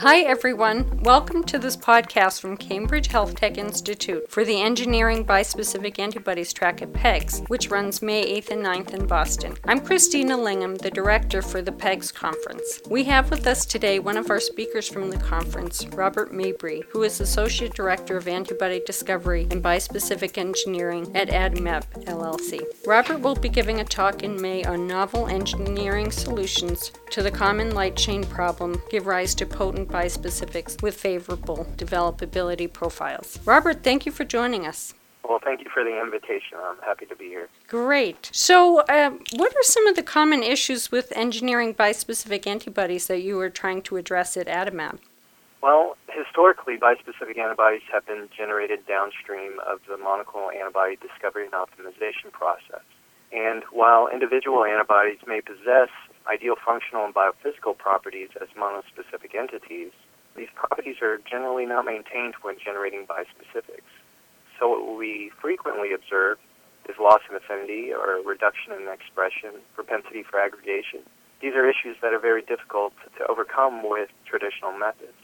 Hi, everyone. Welcome to this podcast from Cambridge Health Tech Institute for the Engineering Bispecific Antibodies track at PEGS, which runs May 8th and 9th in Boston. I'm Christina Lingham, the director for the PEGS conference. We have with us today one of our speakers from the conference, Robert Mabry, who is Associate Director of Antibody Discovery and Bispecific Engineering at Adimab LLC. Robert will be giving a talk in May on novel engineering solutions to the common light chain problem give rise to potent bispecifics with favorable developability profiles. Robert, thank you for joining us. Well, thank you for the invitation. I'm happy to be here. Great. So, uh, what are some of the common issues with engineering bispecific antibodies that you are trying to address at Adimab? Well, historically, bispecific antibodies have been generated downstream of the monoclonal antibody discovery and optimization process. And while individual antibodies may possess ideal functional and biophysical properties as monospecific entities, these properties are generally not maintained when generating bispecifics. So what we frequently observe is loss in affinity or reduction in expression, propensity for aggregation. These are issues that are very difficult to overcome with traditional methods.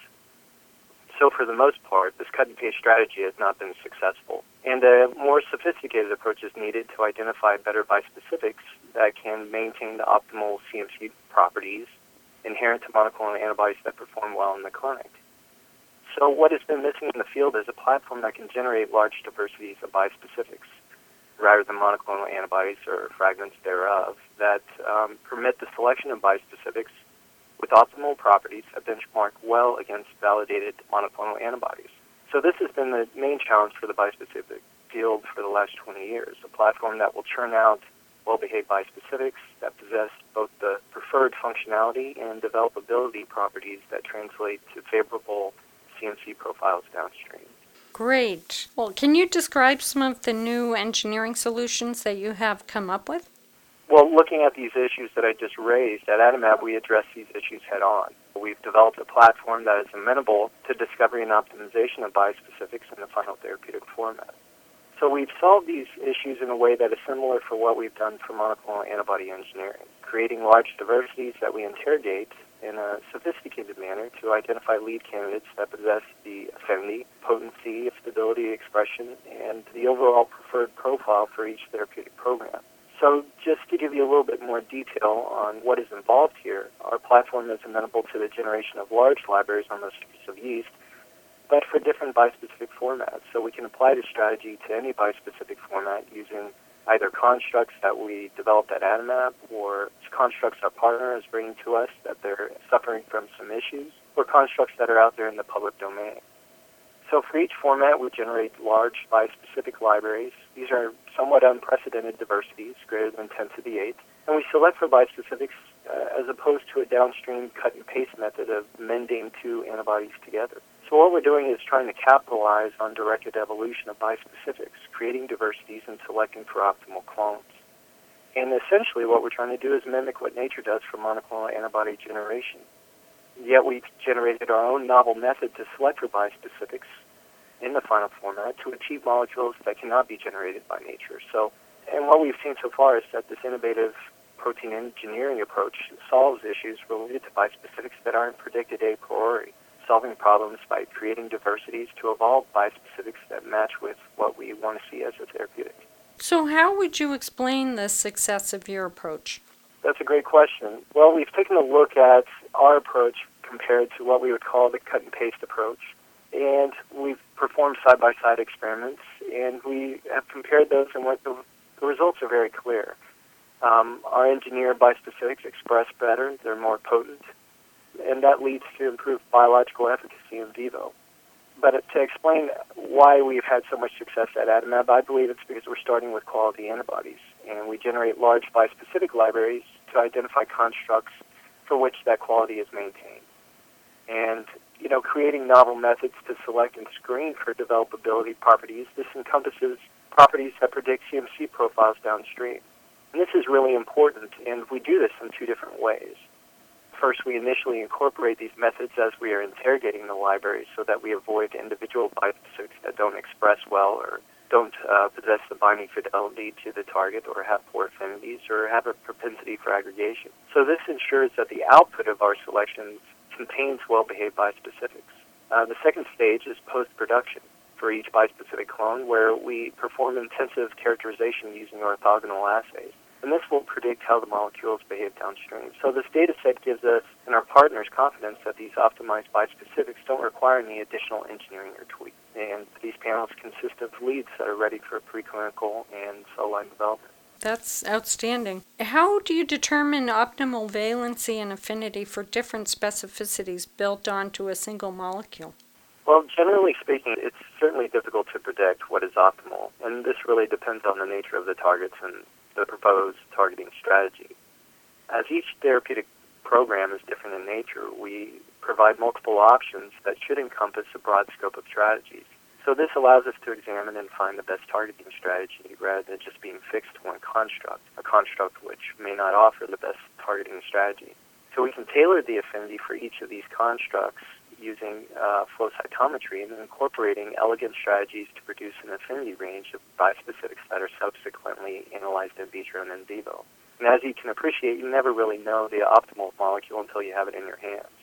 So for the most part, this cut and paste strategy has not been successful. And a more sophisticated approach is needed to identify better bispecifics that can maintain the optimal CMC properties inherent to monoclonal antibodies that perform well in the clinic. So what has been missing in the field is a platform that can generate large diversities of bispecifics rather than monoclonal antibodies or fragments thereof that um, permit the selection of bispecifics with optimal properties that benchmark well against validated monoclonal antibodies. So this has been the main challenge for the bispecific field for the last 20 years, a platform that will churn out well-behaved bispecifics that possess both the preferred functionality and developability properties that translate to favorable CMC profiles downstream. Great. Well, can you describe some of the new engineering solutions that you have come up with? Well, looking at these issues that I just raised, at Adimab we address these issues head on. We've developed a platform that is amenable to discovery and optimization of biospecifics in the final therapeutic format. So we've solved these issues in a way that is similar for what we've done for monoclonal antibody engineering, creating large diversities that we interrogate in a sophisticated manner to identify lead candidates that possess the affinity, potency, stability, expression, and the overall preferred profile for each therapeutic program. So just to give you a little bit more detail on what is involved here, our platform is amenable to the generation of large libraries on the surface of yeast, but for different bispecific formats. So we can apply this strategy to any bispecific format using either constructs that we developed at Adimab or constructs our partner is bringing to us that they're suffering from some issues, or constructs that are out there in the public domain. So for each format, we generate large bispecific libraries. These are somewhat unprecedented diversities, greater than 10 to the 8th. And we select for bispecifics uh, as opposed to a downstream cut and paste method of mending two antibodies together. So what we're doing is trying to capitalize on directed evolution of bispecifics, creating diversities and selecting for optimal clones. And essentially what we're trying to do is mimic what nature does for monoclonal antibody generation. Yet we've generated our own novel method to select for bispecifics in the final format to achieve molecules that cannot be generated by nature. So, and what we've seen so far is that this innovative protein engineering approach solves issues related to bispecifics that aren't predicted a priori, solving problems by creating diversities to evolve bispecifics that match with what we want to see as a therapeutic. So, how would you explain the success of your approach? That's a great question. Well, we've taken a look at our approach compared to what we would call the cut and paste approach. And we've performed side by side experiments, and we have compared those, and what the, the results are very clear. Um, our engineered bispecifics express better, they're more potent, and that leads to improved biological efficacy in vivo. But to explain why we've had so much success at Adimab, I believe it's because we're starting with quality antibodies, and we generate large bispecific libraries to identify constructs for which that quality is maintained. And, you know, creating novel methods to select and screen for developability properties, this encompasses properties that predict CMC profiles downstream. And this is really important, and we do this in two different ways. First, we initially incorporate these methods as we are interrogating the library so that we avoid individual bispecifics that don't express well or don't uh, possess the binding fidelity to the target or have poor affinities or have a propensity for aggregation. So this ensures that the output of our selections contains well-behaved bispecifics. Uh, the second stage is post-production for each bispecific clone, where we perform intensive characterization using orthogonal assays. And this will predict how the molecules behave downstream. So this data set gives us and our partners confidence that these optimized bispecifics don't require any additional engineering or tweaks. And these panels consist of leads that are ready for preclinical and cell line development. That's outstanding. How do you determine optimal valency and affinity for different specificities built onto a single molecule? Well, generally speaking, it's certainly difficult to predict what is optimal, and this really depends on the nature of the targets and the proposed targeting strategy. As each therapeutic program is different in nature, we provide multiple options that should encompass a broad scope of strategies. So this allows us to examine and find the best targeting strategy rather than just being fixed to one construct, a construct which may not offer the best targeting strategy. So we can tailor the affinity for each of these constructs using uh, flow cytometry and incorporating elegant strategies to produce an affinity range of bispecifics that are subsequently analyzed in vitro and in vivo. And as you can appreciate, you never really know the optimal molecule until you have it in your hands.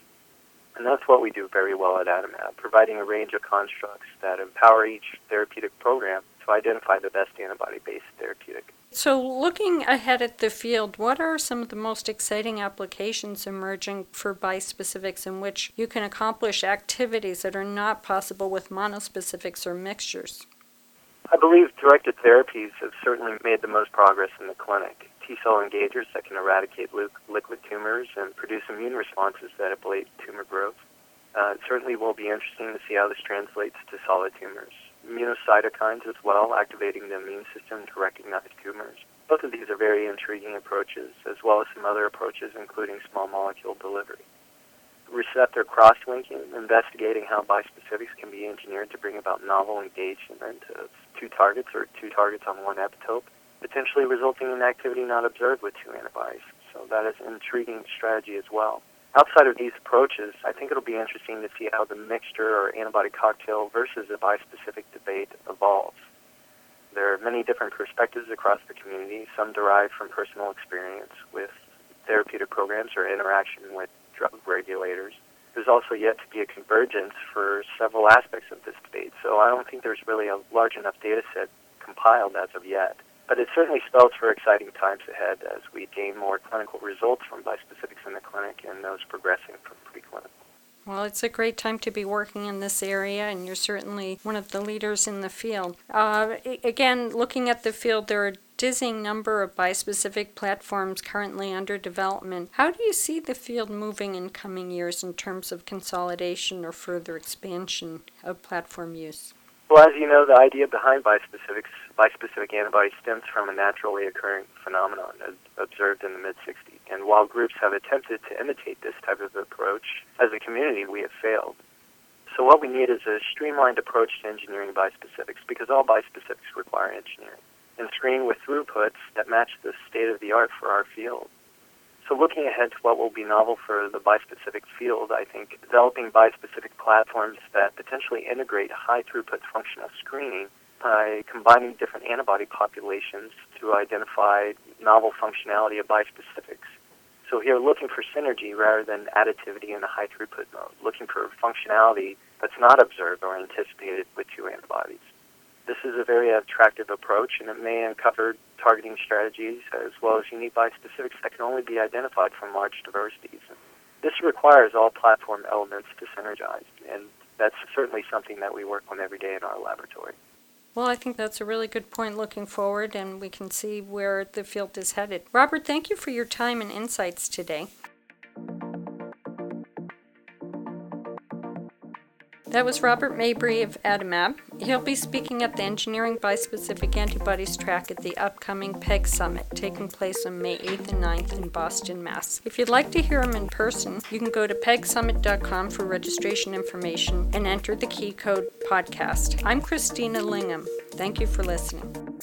And that's what we do very well at Adimab, providing a range of constructs that empower each therapeutic program to identify the best antibody-based therapeutic. So, looking ahead at the field, what are some of the most exciting applications emerging for bispecifics in which you can accomplish activities that are not possible with monospecifics or mixtures? I believe directed therapies have certainly made the most progress in the clinic. T cell engagers that can eradicate liquid tumors and produce immune responses that ablate tumor growth. Uh, it certainly will be interesting to see how this translates to solid tumors. Immunocytokines as well, activating the immune system to recognize tumors. Both of these are very intriguing approaches, as well as some other approaches, including small molecule delivery. Receptor cross-linking, investigating how bispecifics can be engineered to bring about novel engagement of two targets or two targets on one epitope potentially resulting in activity not observed with two antibodies. So that is an intriguing strategy as well. Outside of these approaches, I think it'll be interesting to see how the mixture or antibody cocktail versus a bispecific debate evolves. There are many different perspectives across the community, some derived from personal experience with therapeutic programs or interaction with drug regulators. There's also yet to be a convergence for several aspects of this debate, so I don't think there's really a large enough data set compiled as of yet. But it certainly spells for exciting times ahead as we gain more clinical results from bispecifics in the clinic and those progressing from preclinical. Well, it's a great time to be working in this area, and you're certainly one of the leaders in the field. Uh, again, looking at the field, there are dizzying number of bispecific platforms currently under development. How do you see the field moving in coming years in terms of consolidation or further expansion of platform use? Well, as you know, the idea behind bispecifics, bispecific antibodies stems from a naturally occurring phenomenon observed in the mid 60s. And while groups have attempted to imitate this type of approach, as a community, we have failed. So what we need is a streamlined approach to engineering bispecifics because all bispecifics require engineering and screen with throughputs that match the state of the art for our field. So looking ahead to what will be novel for the bispecific field, I think developing bispecific platforms that potentially integrate high throughput functional screening by combining different antibody populations to identify novel functionality of bispecifics. So here looking for synergy rather than additivity in a high throughput mode, looking for functionality that's not observed or anticipated with two antibodies. This is a very attractive approach, and it may uncover targeting strategies as well as unique bispecifics that can only be identified from large diversities. This requires all platform elements to synergize, and that's certainly something that we work on every day in our laboratory. Well, I think that's a really good point looking forward, and we can see where the field is headed. Robert, thank you for your time and insights today. That was Robert Mabry of Adimab. He'll be speaking at the Engineering Bispecific Antibodies track at the upcoming PEG Summit, taking place on May 8th and 9th in Boston, Mass. If you'd like to hear him in person, you can go to pegsummit.com for registration information and enter the key code podcast. I'm Christina Lingham. Thank you for listening.